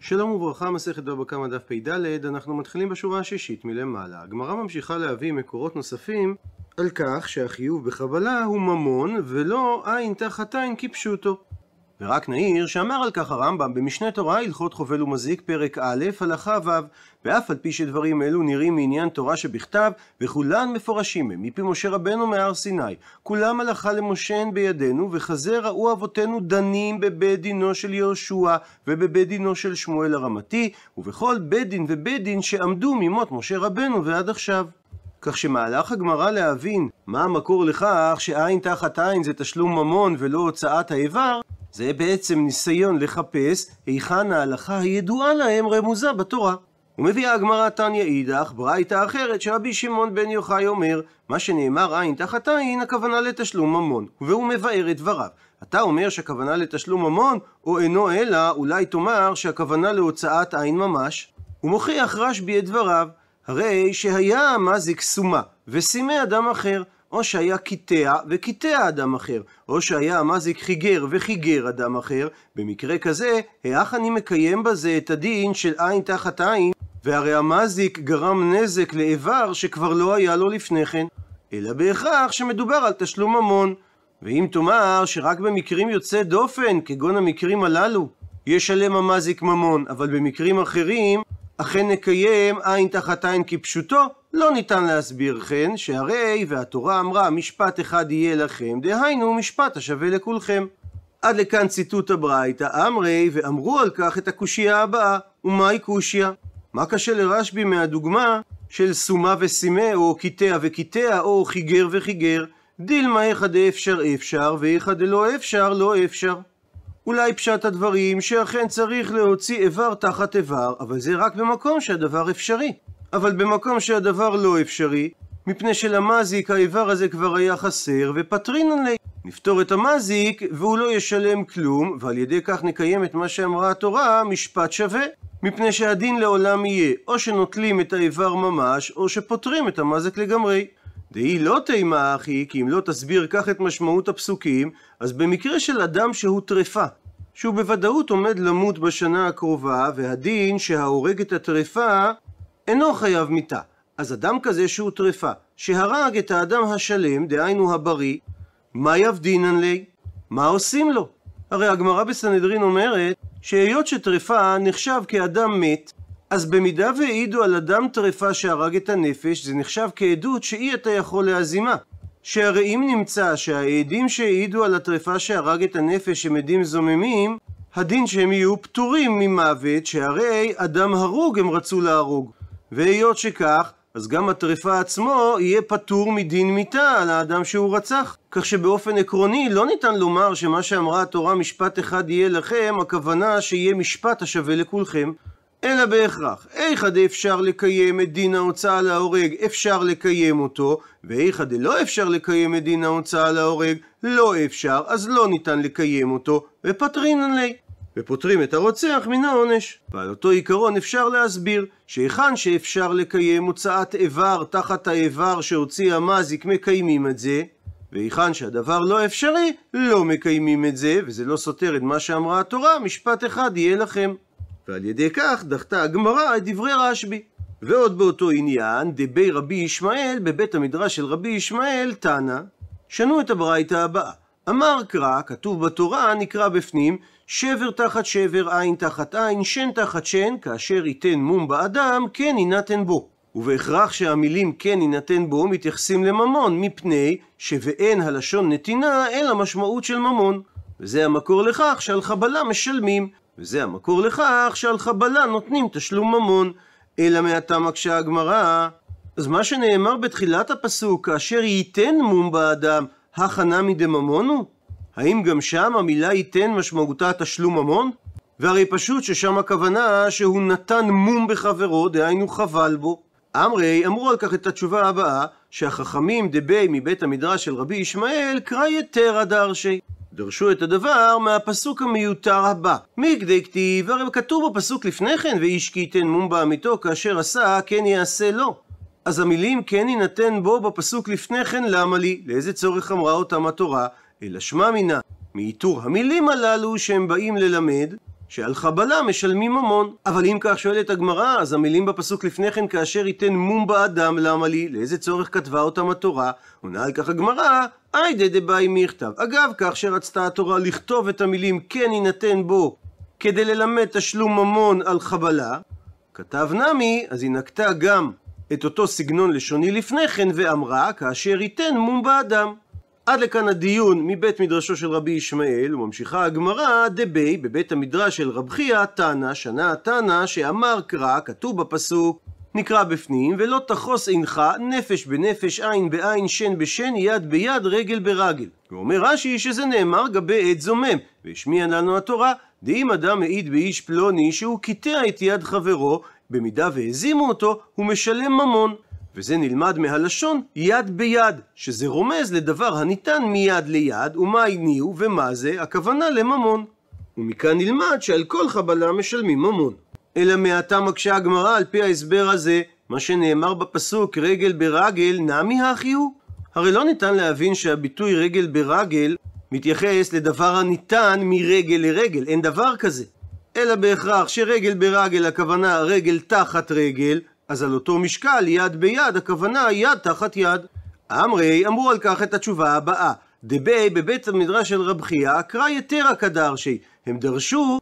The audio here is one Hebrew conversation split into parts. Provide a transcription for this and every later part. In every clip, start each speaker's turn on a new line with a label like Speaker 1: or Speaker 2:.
Speaker 1: שלום וברכה, מסכת בבא קמא דף פ"ד, אנחנו מתחילים בשורה השישית מלמעלה. הגמרא ממשיכה להביא מקורות נוספים על כך שהחיוב בחבלה הוא ממון ולא עין תחת עין כפשוטו. ורק נעיר שאמר על כך הרמב"ם במשנה תורה הלכות חובל ומזיק פרק א' הלכה ו' ואף על פי שדברים אלו נראים מעניין תורה שבכתב וכולן מפורשים הם מפי משה רבנו מהר סיני. כולם הלכה למשה הן בידינו וכזה ראו אבותינו דנים בבית דינו של יהושע ובבית דינו של שמואל הרמתי ובכל בית דין ובית דין שעמדו ממות משה רבנו ועד עכשיו. כך שמהלך הגמרא להבין מה המקור לכך שעין תחת עין זה תשלום ממון ולא הוצאת האיבר זה בעצם ניסיון לחפש היכן ההלכה הידועה להם רמוזה בתורה. ומביאה הגמרא תניא אידך, ברייתא אחרת שרבי שמעון בן יוחאי אומר, מה שנאמר עין תחת עין, הכוונה לתשלום ממון. והוא מבאר את דבריו. אתה אומר שהכוונה לתשלום ממון, או אינו אלא, אולי תאמר שהכוונה להוצאת עין ממש. הוא מוכיח רשב"י את דבריו, הרי שהיה המזיק סומה, וסימא אדם אחר, או שהיה קיטע וקיטע אדם אחר, או שהיה המזיק חיגר וחיגר אדם אחר, במקרה כזה, האח אני מקיים בזה את הדין של עין תחת עין, והרי המזיק גרם נזק לאיבר שכבר לא היה לו לפני כן, אלא בהכרח שמדובר על תשלום ממון. ואם תאמר שרק במקרים יוצאי דופן, כגון המקרים הללו, ישלם המזיק ממון, אבל במקרים אחרים, אכן נקיים עין תחת עין כפשוטו, לא ניתן להסביר כן, שהרי והתורה אמרה משפט אחד יהיה לכם, דהיינו משפט השווה לכולכם. עד לכאן ציטוט הברייתא, אמרי ואמרו על כך את הקושייה הבאה, ומהי קושיה? מה קשה לרשב"י מהדוגמה של סומה וסימה, או קיטע וקיטע, או חיגר וחיגר? דילמה איכא דאפשר אפשר, ואיכא דלא אפשר לא אפשר. אולי פשט הדברים שאכן צריך להוציא איבר תחת איבר, אבל זה רק במקום שהדבר אפשרי. אבל במקום שהדבר לא אפשרי, מפני שלמזיק האיבר הזה כבר היה חסר, ופטרינן לי. נפתור את המזיק, והוא לא ישלם כלום, ועל ידי כך נקיים את מה שאמרה התורה, משפט שווה. מפני שהדין לעולם יהיה, או שנוטלים את האיבר ממש, או שפותרים את המזק לגמרי. דהי לא תימה אחי, כי אם לא תסביר כך את משמעות הפסוקים, אז במקרה של אדם שהוא טרפה, שהוא בוודאות עומד למות בשנה הקרובה, והדין שההורג את הטרפה אינו חייב מיתה. אז אדם כזה שהוא טרפה, שהרג את האדם השלם, דהיינו הבריא, מה יבדינן לי? מה עושים לו? הרי הגמרא בסנהדרין אומרת שהיות שטרפה נחשב כאדם מת, אז במידה והעידו על אדם טרפה שהרג את הנפש, זה נחשב כעדות שאי אתה יכול להזימה. שהרי אם נמצא שהעדים שהעידו על הטרפה שהרג את הנפש הם עדים זוממים, הדין שהם יהיו פטורים ממוות, שהרי אדם הרוג הם רצו להרוג. והיות שכך, אז גם הטרפה עצמו יהיה פטור מדין מיתה על האדם שהוא רצח. כך שבאופן עקרוני לא ניתן לומר שמה שאמרה התורה משפט אחד יהיה לכם, הכוונה שיהיה משפט השווה לכולכם. אלא בהכרח, איכא דאפשר לקיים את דין ההוצאה להורג, אפשר לקיים אותו, ואיכא דלא אפשר לקיים את דין ההוצאה להורג, לא אפשר, אז לא ניתן לקיים אותו, ופטרינן לי. ופוטרים את הרוצח מן העונש. ועל אותו עיקרון אפשר להסביר שהיכן שאפשר לקיים הוצאת איבר תחת האיבר שהוציא המזיק מקיימים את זה, והיכן שהדבר לא אפשרי, לא מקיימים את זה, וזה לא סותר את מה שאמרה התורה, משפט אחד יהיה לכם. ועל ידי כך דחתה הגמרא את דברי רשב"י. ועוד באותו עניין, דבי רבי ישמעאל, בבית המדרש של רבי ישמעאל, תנא, שנו את הברייתא הבאה. אמר קרא, כתוב בתורה, נקרא בפנים, שבר תחת שבר, עין תחת עין, שן תחת שן, כאשר ייתן מום באדם, כן יינתן בו. ובהכרח שהמילים כן יינתן בו מתייחסים לממון, מפני ש"ואין הלשון נתינה" אלא משמעות של ממון. וזה המקור לכך שעל חבלה משלמים, וזה המקור לכך שעל חבלה נותנים תשלום ממון. אלא מעתה מקשה הגמרא. אז מה שנאמר בתחילת הפסוק, כאשר ייתן מום באדם, הכנה מדממון הוא? האם גם שם המילה ייתן משמעותה תשלום ממון? והרי פשוט ששם הכוונה שהוא נתן מום בחברו, דהיינו חבל בו. אמרי אמרו על כך את התשובה הבאה, שהחכמים דבי מבית המדרש של רבי ישמעאל קרא יתר הדרשי. דרשו את הדבר מהפסוק המיותר הבא. מכדי כתיב, הרי כתוב בפסוק לפני כן, ואיש כי ייתן מום בעמיתו כאשר עשה, כן יעשה לו. אז המילים כן יינתן בו בפסוק לפני כן, למה לי? לאיזה צורך אמרה אותם התורה? אלא שמע מינה, מאיתור המילים הללו שהם באים ללמד, שעל חבלה משלמים ממון. אבל אם כך שואלת הגמרא, אז המילים בפסוק לפני כן, כאשר ייתן מום באדם, למה לי? לאיזה צורך כתבה אותם התורה? עונה על כך הגמרא, איידה דבאי מכתב. אגב, כך שרצתה התורה לכתוב את המילים כן יינתן בו, כדי ללמד תשלום ממון על חבלה, כתב נמי, אז היא נקטה גם את אותו סגנון לשוני לפני כן, ואמרה, כאשר ייתן מום באדם. עד לכאן הדיון מבית מדרשו של רבי ישמעאל, וממשיכה הגמרא דבי בבית המדרש של רב חייא תנא, שנה תנא, שאמר קרא, כתוב בפסוק, נקרא בפנים, ולא תחוס עינך נפש בנפש, עין בעין, שן בשן, יד ביד, רגל ברגל. ואומר רש"י שזה נאמר גבי עת זומם, והשמיע לנו התורה, דאם אדם מעיד באיש פלוני שהוא קיטע את יד חברו, במידה והזימו אותו, הוא משלם ממון. וזה נלמד מהלשון יד ביד, שזה רומז לדבר הניתן מיד ליד, ומה הניעו ומה זה, הכוונה לממון. ומכאן נלמד שעל כל חבלה משלמים ממון. אלא מעתה מקשה הגמרא על פי ההסבר הזה, מה שנאמר בפסוק רגל ברגל, נמי הכי הוא. הרי לא ניתן להבין שהביטוי רגל ברגל מתייחס לדבר הניתן מרגל לרגל, אין דבר כזה. אלא בהכרח שרגל ברגל הכוונה רגל תחת רגל, אז על אותו משקל יד ביד הכוונה יד תחת יד. אמרי אמרו על כך את התשובה הבאה. דבי בבית המדרש של רב חייא קרא יתרה כדרשי הם דרשו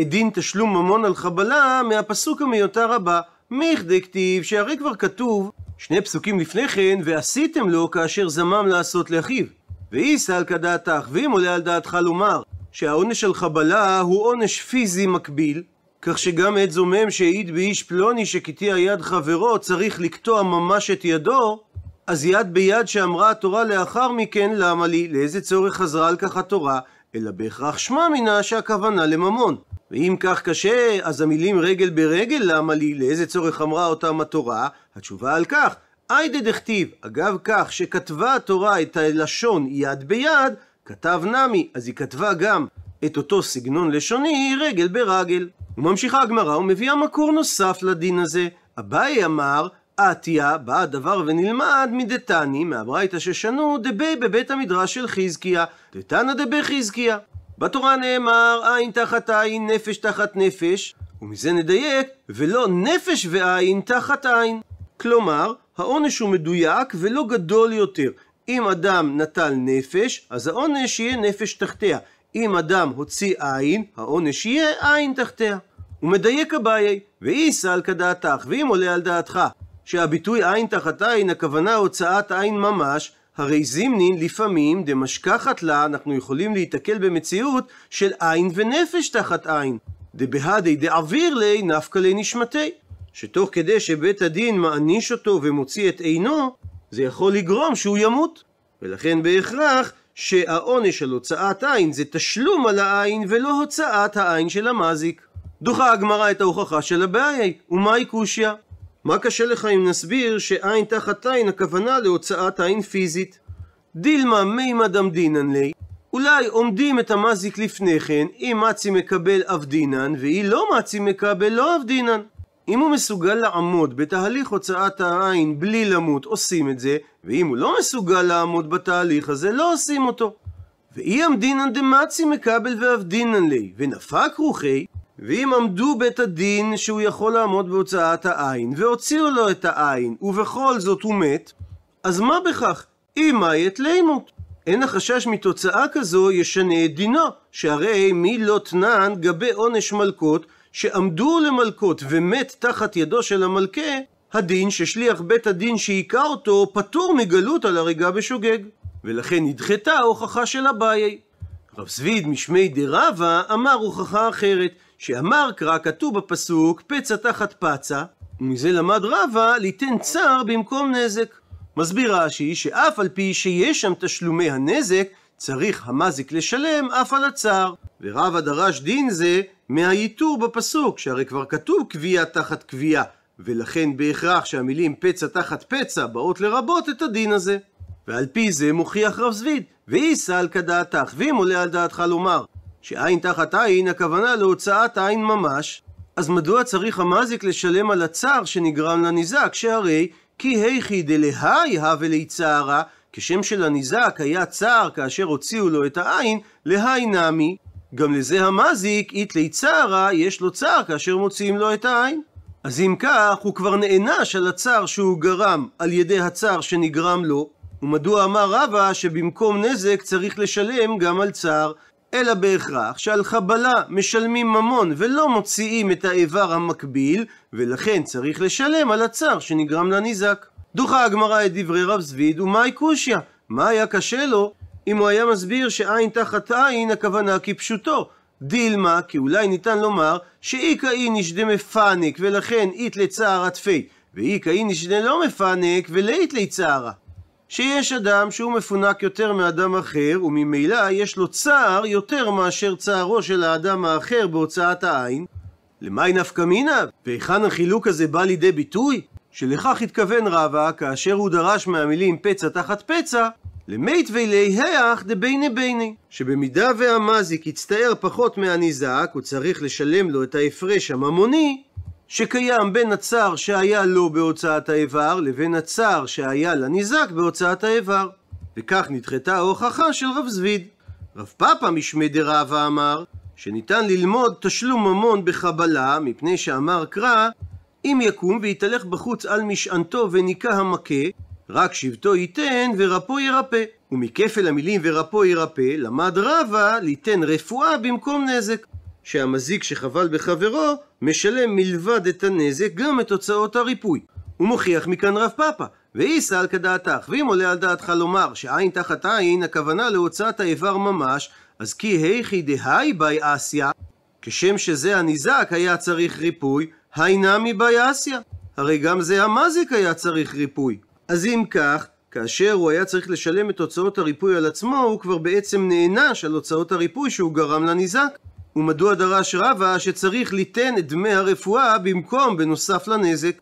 Speaker 1: את דין תשלום ממון על חבלה מהפסוק המיותר הבא. מכדי כתיב שהרי כבר כתוב שני פסוקים לפני כן ועשיתם לו כאשר זמם לעשות לאחיו ואיסא על כדעתך ואם עולה על דעתך לומר שהעונש על חבלה הוא עונש פיזי מקביל כך שגם עת זומם שהעיד באיש פלוני שקטיע יד חברו צריך לקטוע ממש את ידו, אז יד ביד שאמרה התורה לאחר מכן, למה לי? לאיזה צורך חזרה על כך התורה? אלא בהכרח שמע מינה שהכוונה לממון. ואם כך קשה, אז המילים רגל ברגל, למה לי? לאיזה צורך אמרה אותם התורה? התשובה על כך, איידה דכתיב, אגב כך שכתבה התורה את הלשון יד ביד, כתב נמי, אז היא כתבה גם את אותו סגנון לשוני רגל ברגל. וממשיכה הגמרא ומביאה מקור נוסף לדין הזה. אביי אמר, עטיה, בא הדבר ונלמד מדתני, מהברייתא ששנו, דבי בבית המדרש של חזקיה, דתנא דבי חזקיה. בתורה נאמר, עין תחת עין, נפש תחת נפש, ומזה נדייק, ולא נפש ועין תחת עין. כלומר, העונש הוא מדויק ולא גדול יותר. אם אדם נטל נפש, אז העונש יהיה נפש תחתיה. אם אדם הוציא עין, העונש יהיה עין תחתיה. הוא מדייק אביי, ואיסא על כדעתך, ואם עולה על דעתך, שהביטוי עין תחת עין, הכוונה הוצאת עין ממש, הרי זימנין לפעמים דמשכחת לה, אנחנו יכולים להיתקל במציאות של עין ונפש תחת עין. דבהדי דעביר לי נפקא לי נשמתי. שתוך כדי שבית הדין מעניש אותו ומוציא את עינו, זה יכול לגרום שהוא ימות. ולכן בהכרח שהעונש על הוצאת עין זה תשלום על העין ולא הוצאת העין של המזיק. דוחה הגמרא את ההוכחה של הבעיה, ומהי קושיא? מה קשה לך אם נסביר שעין תחת עין הכוונה להוצאת עין פיזית? דילמה מימא דמדינן לי, אולי עומדים את המזיק לפני כן, אם מצי מקבל אבדינן, והיא לא מצי מקבל לא אבדינן. אם הוא מסוגל לעמוד בתהליך הוצאת העין בלי למות, עושים את זה, ואם הוא לא מסוגל לעמוד בתהליך הזה, לא עושים אותו. ואי אמדינן דמצי מקבל ואבדינן לי, ונפק רוחי, ואם עמדו בית הדין שהוא יכול לעמוד בהוצאת העין, והוציאו לו את העין, ובכל זאת הוא מת, אז מה בכך? אימאיית לימות. אין החשש מתוצאה כזו ישנה את דינו, שהרי מי לא תנן גבי עונש מלקות, שעמדו למלקות ומת תחת ידו של המלכה, הדין ששליח בית הדין שהיכה אותו פטור מגלות על הריגה בשוגג. ולכן נדחתה ההוכחה של אביי. רב זביד משמי דרבה אמר הוכחה אחרת, שאמר קרא כתוב בפסוק פצע תחת פצע, ומזה למד רבה ליתן צער במקום נזק. מסביר רש"י שאף על פי שיש שם תשלומי הנזק, צריך המזיק לשלם אף על הצער. ורבא דרש דין זה מהייתור בפסוק, שהרי כבר כתוב קביעה תחת קביעה, ולכן בהכרח שהמילים פצע תחת פצע באות לרבות את הדין הזה. ועל פי זה מוכיח רב זביד, ואיסא על כדעתך, ואם עולה על דעתך לומר שעין תחת עין הכוונה להוצאת עין ממש, אז מדוע צריך המזיק לשלם על הצער שנגרם לניזק, שהרי כי היכי דלהי הווה ליצערה, כשם שלניזק היה צער כאשר הוציאו לו את העין, להי נמי, גם לזה המזיק, איתלי צערה, יש לו צער כאשר מוציאים לו את העין. אז אם כך, הוא כבר נענש על הצער שהוא גרם על ידי הצער שנגרם לו, ומדוע אמר רבא שבמקום נזק צריך לשלם גם על צער? אלא בהכרח שעל חבלה משלמים ממון ולא מוציאים את האיבר המקביל, ולכן צריך לשלם על הצער שנגרם לניזק. דוחה הגמרא את דברי רב זביד, ומאי קושיא? מה היה קשה לו אם הוא היה מסביר שעין תחת עין הכוונה כפשוטו? דילמה, כי אולי ניתן לומר שאיכא איניש דמפנק ולכן אית לצער עטפי, ואיכא איניש דלא מפנק ולאית לצערה. שיש אדם שהוא מפונק יותר מאדם אחר, וממילא יש לו צער יותר מאשר צערו של האדם האחר בהוצאת העין. למאי נפקא מינה? והיכן החילוק הזה בא לידי ביטוי? שלכך התכוון רבא כאשר הוא דרש מהמילים פצע תחת פצע, למית וילי היח דבייני בייני, שבמידה והמזיק יצטער פחות מהניזק, הוא צריך לשלם לו את ההפרש הממוני שקיים בין הצער שהיה לו בהוצאת האיבר לבין הצער שהיה לניזק בהוצאת האיבר. וכך נדחתה ההוכחה של רב זביד. רב פאפא משמי דרבא אמר שניתן ללמוד תשלום ממון בחבלה מפני שאמר קרא אם יקום ויתהלך בחוץ על משענתו וניקה המכה רק שבטו ייתן ורפו ירפא. ומכפל המילים ורפו ירפא למד רבא ליתן רפואה במקום נזק. שהמזיק שחבל בחברו משלם מלבד את הנזק גם את הוצאות הריפוי. הוא מוכיח מכאן רב פאפא, ואיסא על כדעתך, ואם עולה על דעתך לומר שעין תחת עין הכוונה להוצאת האיבר ממש, אז כי היכי דהאי באי אסיה, כשם שזה הניזק היה צריך ריפוי, נמי באי אסיה. הרי גם זה המזיק היה צריך ריפוי. אז אם כך, כאשר הוא היה צריך לשלם את הוצאות הריפוי על עצמו, הוא כבר בעצם נענש על הוצאות הריפוי שהוא גרם לניזק. ומדוע דרש רבא שצריך ליתן את דמי הרפואה במקום בנוסף לנזק?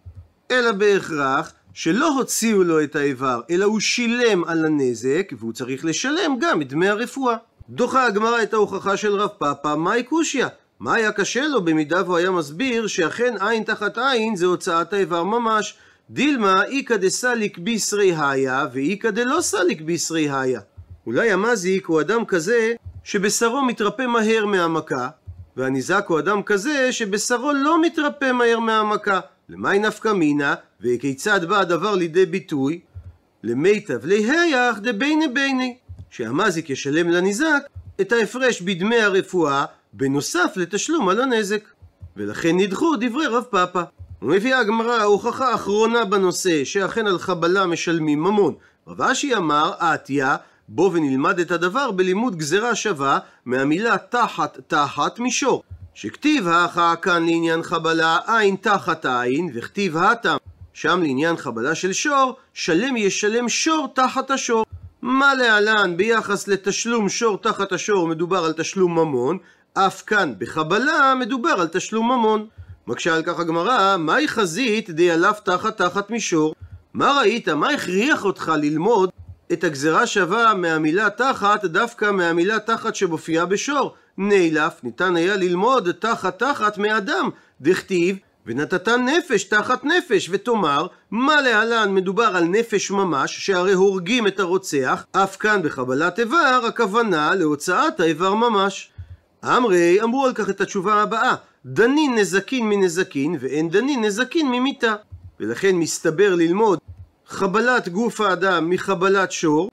Speaker 1: אלא בהכרח שלא הוציאו לו את האיבר, אלא הוא שילם על הנזק, והוא צריך לשלם גם את דמי הרפואה. דוחה הגמרא את ההוכחה של רב פאפא, מהי קושיא? מה היה קשה לו במידה והוא היה מסביר שאכן עין תחת עין זה הוצאת האיבר ממש? דילמה איכא דסליק בישרי היה ואיכא דלא סליק בישרי היה. אולי המזיק הוא אדם כזה שבשרו מתרפא מהר מהמכה, והניזק הוא אדם כזה שבשרו לא מתרפא מהר מהמכה. למי נפקא מינה, וכיצד בא הדבר לידי ביטוי? למיטב להיח דבייני בייני, שהמזיק ישלם לניזק את ההפרש בדמי הרפואה בנוסף לתשלום על הנזק. ולכן נדחו דברי רב פאפא. ומביאה הגמרא הוכחה אחרונה בנושא שאכן על חבלה משלמים ממון. רב אשי אמר, עטיה, בוא ונלמד את הדבר בלימוד גזרה שווה מהמילה תחת תחת מישור. שכתיב האחה כאן לעניין חבלה עין תחת עין, וכתיב האטם שם לעניין חבלה של שור, שלם ישלם שור תחת השור. מה להלן ביחס לתשלום שור תחת השור מדובר על תשלום ממון, אף כאן בחבלה מדובר על תשלום ממון. מקשה על כך הגמרא, מהי חזית דיאלף תחת תחת מישור? מה ראית? מה הכריח אותך ללמוד את הגזרה שווה מהמילה תחת דווקא מהמילה תחת שמופיעה בשור. נילף, ניתן היה ללמוד תחת תחת מאדם, דכתיב ונתתן נפש תחת נפש, ותאמר, מה להלן מדובר על נפש ממש, שהרי הורגים את הרוצח, אף כאן בחבלת איבר, הכוונה להוצאת האיבר ממש. אמרי אמרו על כך את התשובה הבאה, דנין נזקין מנזקין, ואין דנין נזקין ממיתה. ולכן מסתבר ללמוד חבלת גוף האדם מחבלת שור,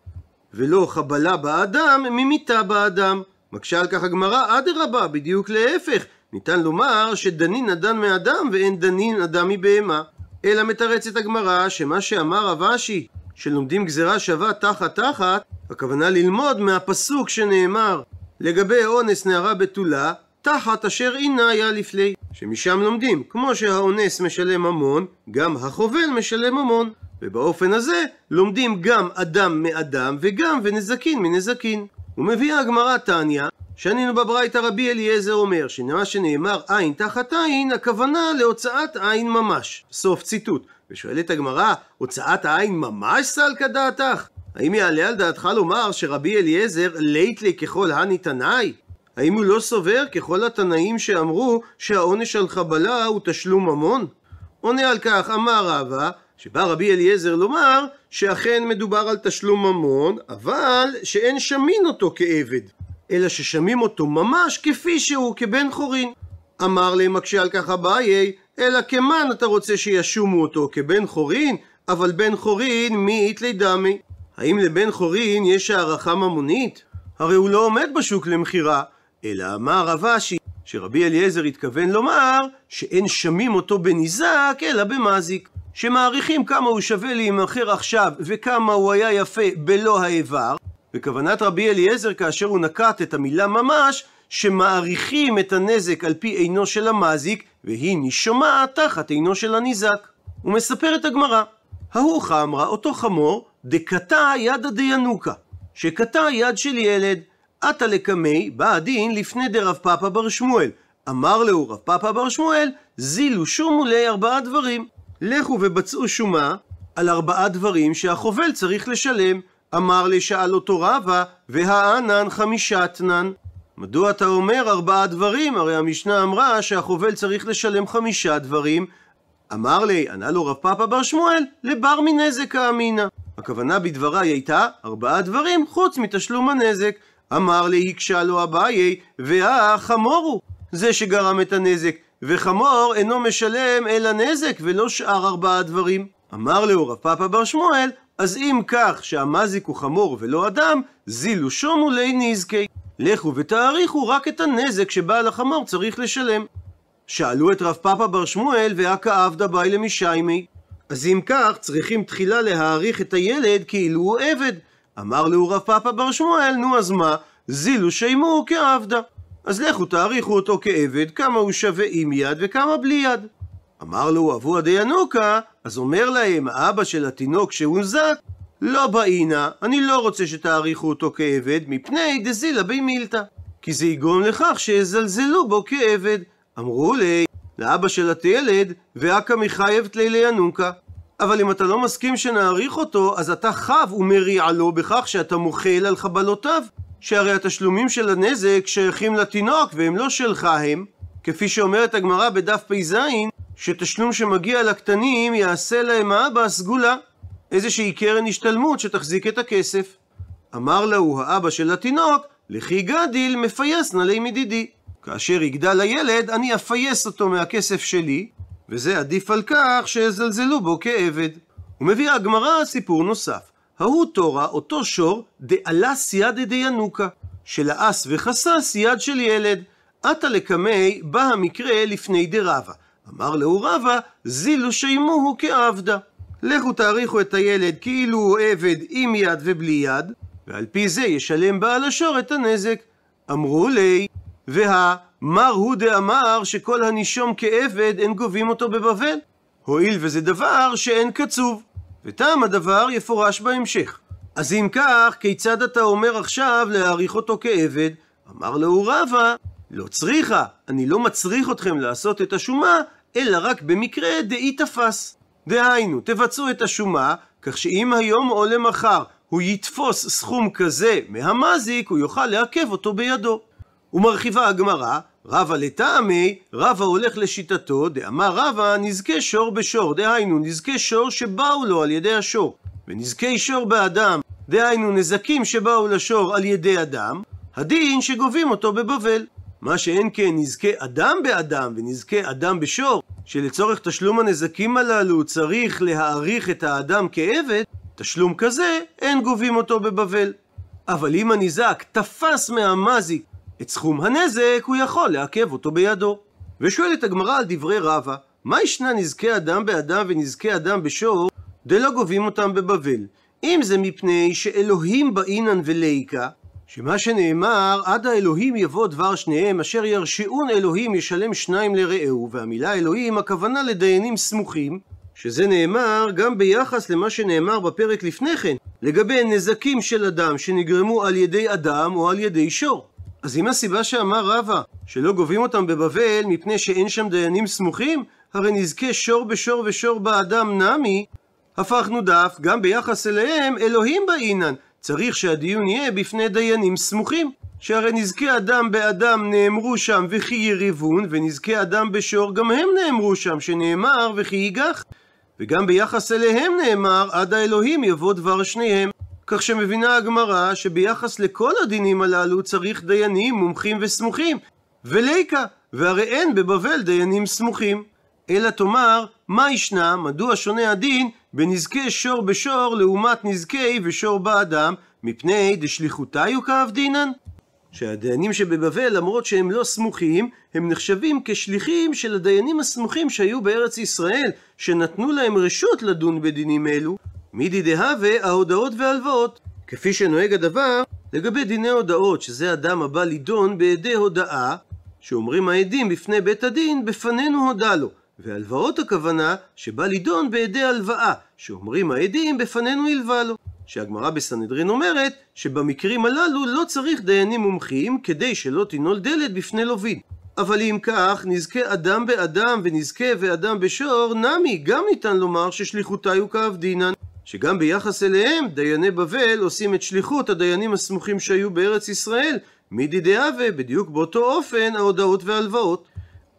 Speaker 1: ולא חבלה באדם ממיתה באדם. מקשה על כך הגמרא, אדרבה, בדיוק להפך. ניתן לומר שדנין אדם מאדם ואין דנין אדם מבהמה. אלא מתרצת הגמרא שמה שאמר רב אשי, שלומדים גזירה שווה תחת תחת, הכוונה ללמוד מהפסוק שנאמר לגבי אונס נערה בתולה, תחת אשר עיניה לפלי. שמשם לומדים, כמו שהאונס משלם ממון, גם החובל משלם ממון. ובאופן הזה לומדים גם אדם מאדם וגם ונזקין מנזקין. ומביאה הגמרא תניא, שנינו בברייתא רבי אליעזר אומר, שמה שנאמר עין תחת עין, הכוונה להוצאת עין ממש. סוף ציטוט. ושואלת הגמרא, הוצאת העין ממש סלקא דעתך? האם יעלה על דעתך לומר שרבי אליעזר ליטלי ככל הני תנאי? האם הוא לא סובר ככל התנאים שאמרו שהעונש על חבלה הוא תשלום ממון? עונה על כך, אמר רבא, שבא רבי אליעזר לומר שאכן מדובר על תשלום ממון, אבל שאין שמין אותו כעבד. אלא ששמים אותו ממש כפי שהוא, כבן חורין. אמר להם מקשה על כך אביי, אלא כמן אתה רוצה שישומו אותו כבן חורין, אבל בן חורין מי דמי. האם לבן חורין יש הערכה ממונית? הרי הוא לא עומד בשוק למכירה, אלא אמר רב אשי, שרבי אליעזר התכוון לומר שאין שמים אותו בניזק אלא במזיק. שמעריכים כמה הוא שווה להימכר עכשיו וכמה הוא היה יפה בלא האיבר, וכוונת רבי אליעזר כאשר הוא נקט את המילה ממש, שמעריכים את הנזק על פי עינו של המזיק, והיא נישומעת תחת עינו של הניזק. הוא מספר את הגמרא. ההוא חמרה, אותו חמור, דקטע ידא דיינוקה, שקטע יד של ילד. עתה לקמי, בא הדין לפני דרב פאפא בר שמואל. אמר לו רב פאפא בר שמואל, זילו שומו לי ארבעה דברים. לכו ובצעו שומה על ארבעה דברים שהחובל צריך לשלם. אמר לי שאל אותו רבא, והענן חמישה תנן. מדוע אתה אומר ארבעה דברים? הרי המשנה אמרה שהחובל צריך לשלם חמישה דברים. אמר לי, ענה לו רב פאפא בר שמואל, לבר מנזק האמינא. הכוונה בדבריי הייתה ארבעה דברים חוץ מתשלום הנזק. אמר לי, הקשה לו אביי, והחמור הוא זה שגרם את הנזק, וחמור אינו משלם אלא נזק ולא שאר ארבעה דברים. אמר לו רב פאפא בר שמואל, אז אם כך שהמזיק הוא חמור ולא אדם, זילו שומו לי נזקי. לכו ותעריכו רק את הנזק שבעל החמור צריך לשלם. שאלו את רב פאפא בר שמואל, והכא עבדא באי למשיימי. אז אם כך, צריכים תחילה להעריך את הילד כאילו הוא עבד. אמר לו רב פאפא בר שמואל, נו אז מה? זילו שימו כעבדה. אז לכו תעריכו אותו כעבד, כמה הוא שווה עם יד וכמה בלי יד. אמר לו אבוה דיינוקה, אז אומר להם האבא של התינוק שהונזק, לא באינה, אני לא רוצה שתעריכו אותו כעבד, מפני דזילה בי מילתא. כי זה יגרום לכך שיזלזלו בו כעבד. אמרו לי, לאבא של התילד, ואכא מחייב תלילי ינוקה. אבל אם אתה לא מסכים שנעריך אותו, אז אתה חב ומריע לו בכך שאתה מוחל על חבלותיו. שהרי התשלומים של הנזק שייכים לתינוק והם לא שלך הם, כפי שאומרת הגמרא בדף פ"ז, שתשלום שמגיע לקטנים יעשה להם האבא סגולה, איזושהי קרן השתלמות שתחזיק את הכסף. אמר להו האבא של התינוק, לכי גדיל מפייסנה לי מדידי. כאשר יגדל הילד, אני אפייס אותו מהכסף שלי, וזה עדיף על כך שיזלזלו בו כעבד. ומביאה הגמרא סיפור נוסף. ההוא תורה, אותו שור, דעלה סיידא דיינוקה, שלעס וחסס יד של ילד. עתה לקמי, בא המקרה לפני דרבה. אמר לו רבא, זילו שימוהו כעבדה. לכו תעריכו את הילד כאילו הוא עבד עם יד ובלי יד, ועל פי זה ישלם בעל השור את הנזק. אמרו לי, וה... מר הוא דאמר שכל הנישום כעבד אין גובים אותו בבבל. הואיל וזה דבר שאין קצוב. וטעם הדבר יפורש בהמשך. אז אם כך, כיצד אתה אומר עכשיו להעריך אותו כעבד? אמר לו רבא, לא צריכה, אני לא מצריך אתכם לעשות את השומה, אלא רק במקרה דאי תפס. דהיינו, תבצעו את השומה, כך שאם היום או למחר הוא יתפוס סכום כזה מהמזיק, הוא יוכל לעכב אותו בידו. ומרחיבה הגמרא, רבא לטעמי, רבא הולך לשיטתו, דאמר רבא נזקי שור בשור, דהיינו נזקי שור שבאו לו על ידי השור, ונזקי שור באדם, דהיינו נזקים שבאו לשור על ידי אדם, הדין שגובים אותו בבבל. מה שאין כן נזקי אדם באדם ונזקי אדם בשור, שלצורך תשלום הנזקים הללו צריך להעריך את האדם כעבד, תשלום כזה אין גובים אותו בבבל. אבל אם הניזק תפס מהמזיק את סכום הנזק הוא יכול לעכב אותו בידו. ושואלת הגמרא על דברי רבא, מה ישנה נזקי אדם באדם ונזקי אדם בשור, דלא גובים אותם בבבל? אם זה מפני שאלוהים באינן וליקה, שמה שנאמר, עד האלוהים יבוא דבר שניהם, אשר ירשיעון אלוהים ישלם שניים לרעהו, והמילה אלוהים הכוונה לדיינים סמוכים, שזה נאמר גם ביחס למה שנאמר בפרק לפני כן, לגבי נזקים של אדם שנגרמו על ידי אדם או על ידי שור. אז אם הסיבה שאמר רבא שלא גובים אותם בבבל מפני שאין שם דיינים סמוכים, הרי נזכה שור בשור ושור באדם נמי, הפכנו דף גם ביחס אליהם אלוהים באינן. צריך שהדיון יהיה בפני דיינים סמוכים. שהרי נזקי אדם באדם נאמרו שם וכי יריבון, ונזקי אדם בשור גם הם נאמרו שם, שנאמר וכי ייגח. וגם ביחס אליהם נאמר, עד האלוהים יבוא דבר שניהם. כך שמבינה הגמרא שביחס לכל הדינים הללו צריך דיינים מומחים וסמוכים. וליקה, והרי אין בבבל דיינים סמוכים. אלא תאמר, מה ישנה, מדוע שונה הדין בנזקי שור בשור לעומת נזקי ושור באדם, מפני דשליחותיו כאב דינן? שהדיינים שבבבל, למרות שהם לא סמוכים, הם נחשבים כשליחים של הדיינים הסמוכים שהיו בארץ ישראל, שנתנו להם רשות לדון בדינים אלו, מידי דהווה ההודעות והלוואות. כפי שנוהג הדבר לגבי דיני הודעות, שזה אדם הבא לדון בעדי הודאה, שאומרים העדים בפני בית הדין, בפנינו הודה לו. והלוואות הכוונה שבא לדון בעדי הלוואה, שאומרים העדים בפנינו הלווה לו. שהגמרא בסנהדרין אומרת שבמקרים הללו לא צריך דיינים מומחים כדי שלא תנעול דלת בפני לווין. אבל אם כך, נזכה אדם באדם ונזכה ואדם בשור, נמי, גם ניתן לומר ששליחותי הוא כעבדינן. שגם ביחס אליהם, דייני בבל עושים את שליחות הדיינים הסמוכים שהיו בארץ ישראל, מידי דהווה, בדיוק באותו אופן, ההודעות וההלוואות.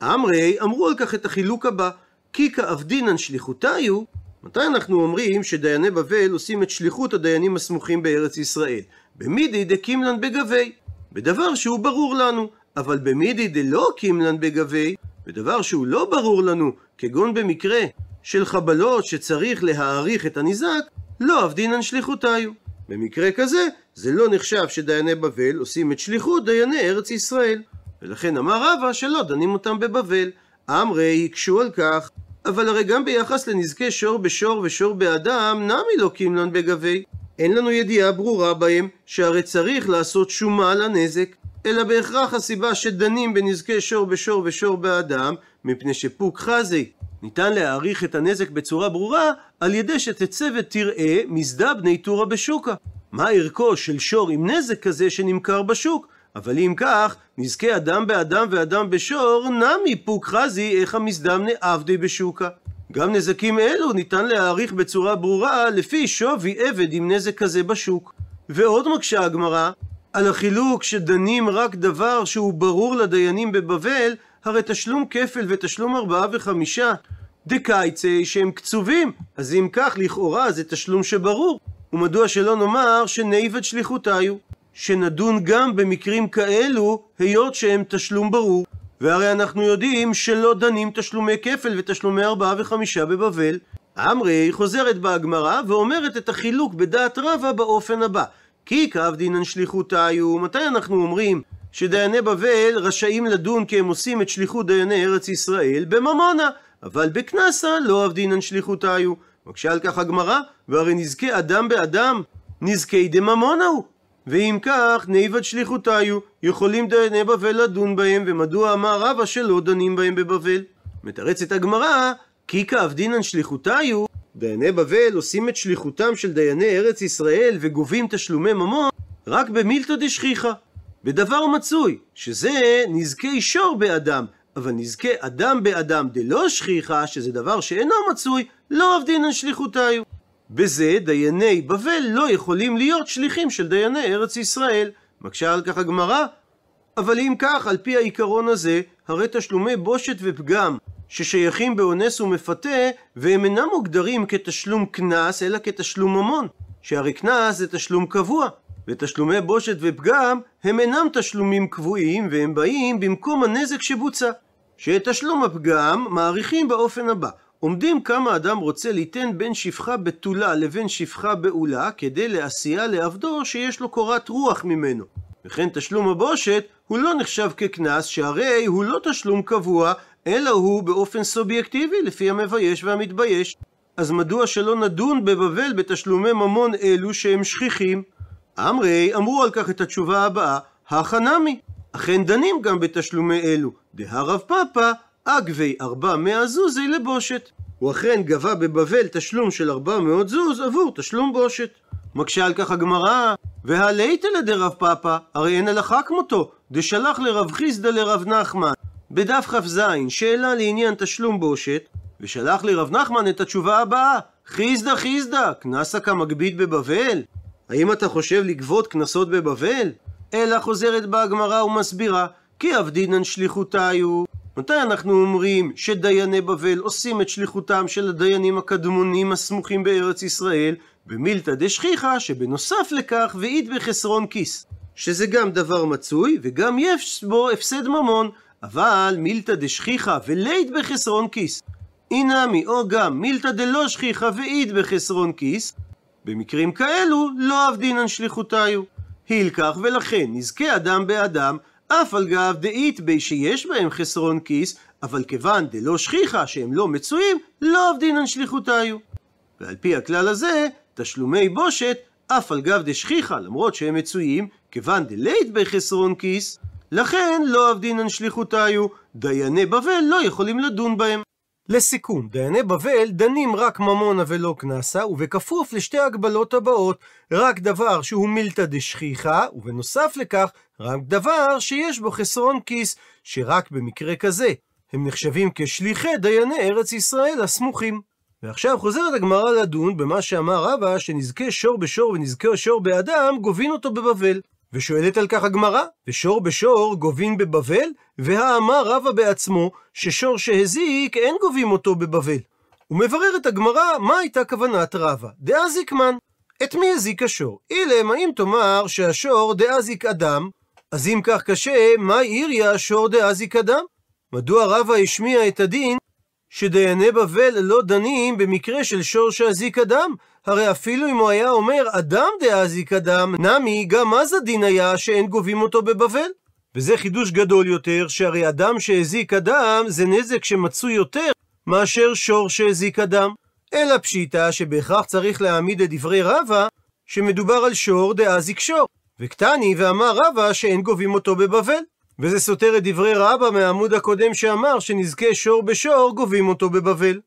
Speaker 1: אמרי, אמרו על כך את החילוק הבא, כי כעבדינן שליחותיו, מתי אנחנו אומרים שדייני בבל עושים את שליחות הדיינים הסמוכים בארץ ישראל? במידי דקימלן בגבי, בדבר שהוא ברור לנו, אבל במידי דלא קימלן בגבי, בדבר שהוא לא ברור לנו, כגון במקרה של חבלות שצריך להעריך את הניזק, לא עבדינן שליחותיו. במקרה כזה, זה לא נחשב שדייני בבל עושים את שליחות דייני ארץ ישראל. ולכן אמר רבא שלא דנים אותם בבבל. אמרי הקשו על כך, אבל הרי גם ביחס לנזקי שור בשור ושור באדם, נמי לא קימלן בגבי. אין לנו ידיעה ברורה בהם, שהרי צריך לעשות שומה על הנזק, אלא בהכרח הסיבה שדנים בנזקי שור בשור ושור באדם, מפני שפוק חזי. ניתן להעריך את הנזק בצורה ברורה, על ידי שתצא ותראה מזדה בני טורה בשוקה. מה ערכו של שור עם נזק כזה שנמכר בשוק? אבל אם כך, נזכה אדם באדם ואדם בשור, נמי פוק חזי איך המזדמנה עבדי בשוקה. גם נזקים אלו ניתן להעריך בצורה ברורה לפי שווי עבד עם נזק כזה בשוק. ועוד מקשה הגמרא, על החילוק שדנים רק דבר שהוא ברור לדיינים בבבל, הרי תשלום כפל ותשלום ארבעה וחמישה דקייצי שהם קצובים, אז אם כך לכאורה זה תשלום שברור. ומדוע שלא נאמר שנייבד שליחותיו? שנדון גם במקרים כאלו, היות שהם תשלום ברור. והרי אנחנו יודעים שלא דנים תשלומי כפל ותשלומי ארבעה וחמישה בבבל. אמרי חוזרת בה הגמרא ואומרת את החילוק בדעת רבה באופן הבא: כי כאב דינן שליחותיו, מתי אנחנו אומרים שדייני בבל רשאים לדון כי הם עושים את שליחות דייני ארץ ישראל בממונה, אבל בקנסה לא אבדינן שליחותיו. מקשה על כך הגמרא, והרי נזכה אדם באדם, נזקי דממונה הוא. ואם כך, ניבד שליחותיו, יכולים דייני בבל לדון בהם, ומדוע אמר רבא שלא דנים בהם בבבל? מתרצת הגמרא, כי כאבדינן שליחותיו, דייני בבל עושים את שליחותם של דייני ארץ ישראל וגובים תשלומי ממון רק במילתא דשכיחא. בדבר מצוי, שזה נזקי שור באדם, אבל נזקי אדם באדם דלא שכיחא, שזה דבר שאינו מצוי, לא עבדינן שליחותיו. בזה דייני בבל לא יכולים להיות שליחים של דייני ארץ ישראל. מקשה על כך הגמרא, אבל אם כך, על פי העיקרון הזה, הרי תשלומי בושת ופגם ששייכים באונס ומפתה, והם אינם מוגדרים כתשלום קנס, אלא כתשלום ממון, שהרי קנס זה תשלום קבוע, ותשלומי בושת ופגם הם אינם תשלומים קבועים, והם באים במקום הנזק שבוצע. שאת תשלום הפגם מעריכים באופן הבא עומדים כמה אדם רוצה ליתן בין שפחה בתולה לבין שפחה בעולה כדי לעשייה לעבדו שיש לו קורת רוח ממנו. וכן תשלום הבושת הוא לא נחשב כקנס שהרי הוא לא תשלום קבוע אלא הוא באופן סובייקטיבי לפי המבייש והמתבייש. אז מדוע שלא נדון בבבל בתשלומי ממון אלו שהם שכיחים? אמרי אמרו על כך את התשובה הבאה, הכנמי. אכן דנים גם בתשלומי אלו. דהרב פאפא אגבי ארבע מאה זוזי לבושת. הוא אכן גבה בבבל תשלום של ארבע מאות זוז עבור תשלום בושת. מקשה על כך הגמרא, והלייתא לדרב פאפא, הרי אין הלכה כמותו, דשלח לרב חיסדא לרב נחמן. בדף כ"ז, שאלה לעניין תשלום בושת, ושלח לרב נחמן את התשובה הבאה, חיסדא חיסדא, קנסה כמגביד בבבל? האם אתה חושב לגבות קנסות בבבל? אלא חוזרת בה הגמרא ומסבירה, כי עבדינן שליחותיו, מתי אנחנו אומרים שדייני בבל עושים את שליחותם של הדיינים הקדמונים הסמוכים בארץ ישראל? במילתא דשכיחא, שבנוסף לכך ואית בחסרון כיס. שזה גם דבר מצוי, וגם יש בו הפסד ממון. אבל מילתא דשכיחא ולית בחסרון כיס. אינמי, או גם מילתא דלא שכיחא ואית בחסרון כיס, במקרים כאלו לא עבדינן שליחותיו. הילקח ולכן נזכה אדם באדם, אף על גב דאית בי שיש בהם חסרון כיס, אבל כיוון דלא שכיחא שהם לא מצויים, לא עבדינן שליחותיו. ועל פי הכלל הזה, תשלומי בושת, אף על גב דשכיחא, למרות שהם מצויים, כיוון דלית בחסרון כיס, לכן לא עבדינן שליחותיו, דייני בבל לא יכולים לדון בהם. לסיכום, דייני בבל דנים רק ממונה ולא קנסה, ובכפוף לשתי הגבלות הבאות, רק דבר שהוא מילתא דשכיחא, ובנוסף לכך, רק דבר שיש בו חסרון כיס, שרק במקרה כזה הם נחשבים כשליחי דייני ארץ ישראל הסמוכים. ועכשיו חוזרת הגמרא לדון במה שאמר רבא, שנזכה שור בשור ונזכה שור באדם, גובין אותו בבבל. ושואלת על כך הגמרא, ושור בשור גובין בבבל, והאמר רבא בעצמו, ששור שהזיק אין גובים אותו בבבל. ומבררת הגמרא, מה הייתה כוונת רבא? דאזיקמן. את מי הזיק השור? אילם, האם תאמר שהשור דאזיק אדם? אז אם כך קשה, מה עיריה השור דאזיק אדם? מדוע רבא השמיע את הדין שדייני בבל לא דנים במקרה של שור שאזיק אדם? הרי אפילו אם הוא היה אומר אדם דאזיק אדם, נמי, גם אז הדין היה שאין גובים אותו בבבל. וזה חידוש גדול יותר, שהרי אדם שהזיק אדם זה נזק שמצוי יותר מאשר שור שהזיק אדם. אלא פשיטא שבהכרח צריך להעמיד את דברי רבא, שמדובר על שור דאזיק שור. וקטני ואמר רבא שאין גובים אותו בבבל. וזה סותר את דברי רבא מהעמוד הקודם שאמר שנזכה שור בשור גובים אותו בבבל.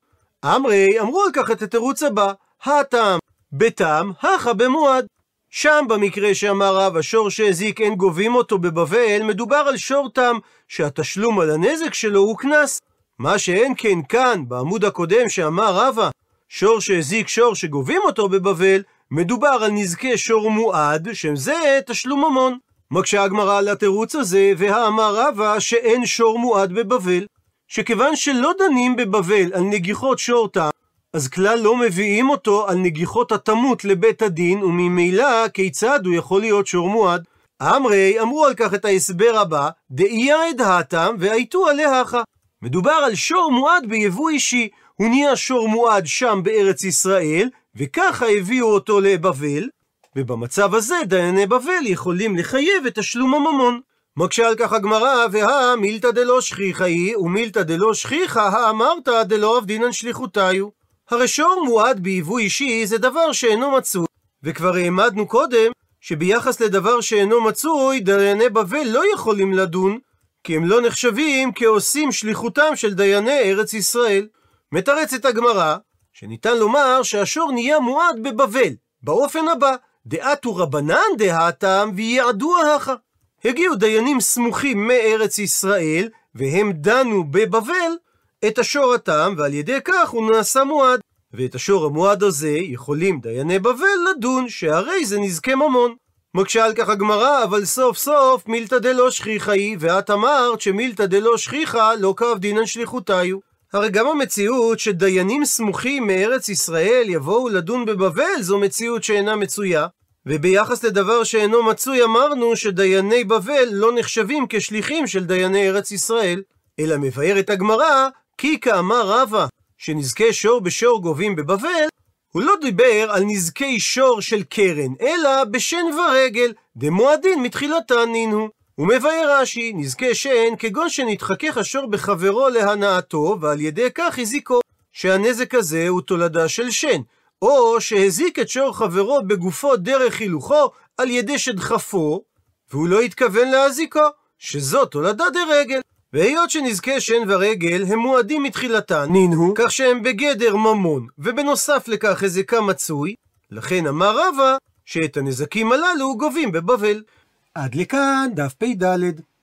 Speaker 1: אמרי אמרו על כך את התירוץ הבא, הטעם בתם, הכה במועד. שם במקרה שאמר רב, השור שהזיק אין גובים אותו בבבל, מדובר על שור תם, שהתשלום על הנזק שלו הוא קנס. מה שאין כן כאן, בעמוד הקודם שאמר רבא, שור שהזיק שור שגובים אותו בבבל, מדובר על נזקי שור מועד, שזה תשלום ממון. מקשה הגמרא על התירוץ הזה, והאמר רבא שאין שור מועד בבבל. שכיוון שלא דנים בבבל על נגיחות שור תם, אז כלל לא מביאים אותו על נגיחות התמות לבית הדין, וממילא כיצד הוא יכול להיות שור מועד? אמרי אמרו על כך את ההסבר הבא, דאייה אדהתם והייתו עליהכה. מדובר על שור מועד ביבוא אישי, הוא נהיה שור מועד שם בארץ ישראל, וככה הביאו אותו לבבל, ובמצב הזה דייני בבל יכולים לחייב את תשלום הממון. מקשה על כך הגמרא, והא מילתא דלא שכיחא היא, ומילתא דלא שכיחא האמרת דלא עבדינן שליחותיו. הרי שור מועד ביבוא אישי זה דבר שאינו מצוי, וכבר העמדנו קודם שביחס לדבר שאינו מצוי, דייני בבל לא יכולים לדון, כי הם לא נחשבים כעושים שליחותם של דייני ארץ ישראל. מתרצת הגמרא, שניתן לומר שהשור נהיה מועד בבבל, באופן הבא, דעתו רבנן דהתם ויעדו ההכה. הגיעו דיינים סמוכים מארץ ישראל, והם דנו בבבל, את השור התם, ועל ידי כך הוא נעשה מועד. ואת השור המועד הזה יכולים דייני בבל לדון, שהרי זה נזקי ממון. מקשה על כך הגמרא, אבל סוף סוף מילתא דלא שכיחא היא, ואת אמרת שמילתא דלא שכיחא לא כאב דינן שליחותיו. הרי גם המציאות שדיינים סמוכים מארץ ישראל יבואו לדון בבבל זו מציאות שאינה מצויה. וביחס לדבר שאינו מצוי אמרנו שדייני בבל לא נחשבים כשליחים של דייני ארץ ישראל. אלא מבארת הגמרא כי כאמר רבא, שנזקי שור בשור גובים בבבל, הוא לא דיבר על נזקי שור של קרן, אלא בשן ורגל, דמועדין מתחילתן נינו. הוא מבאר רש"י, נזקי שן, כגון שנתחכך השור בחברו להנאתו, ועל ידי כך הזיקו, שהנזק הזה הוא תולדה של שן, או שהזיק את שור חברו בגופו דרך הילוכו, על ידי שדחפו, והוא לא התכוון להזיקו, שזו תולדה דרגל. והיות שנזקי שן ורגל הם מועדים מתחילתן, נינהו, כך שהם בגדר ממון, ובנוסף לכך הזיקה מצוי, לכן אמר רבא שאת הנזקים הללו גובים בבבל. עד לכאן דף פ"ד.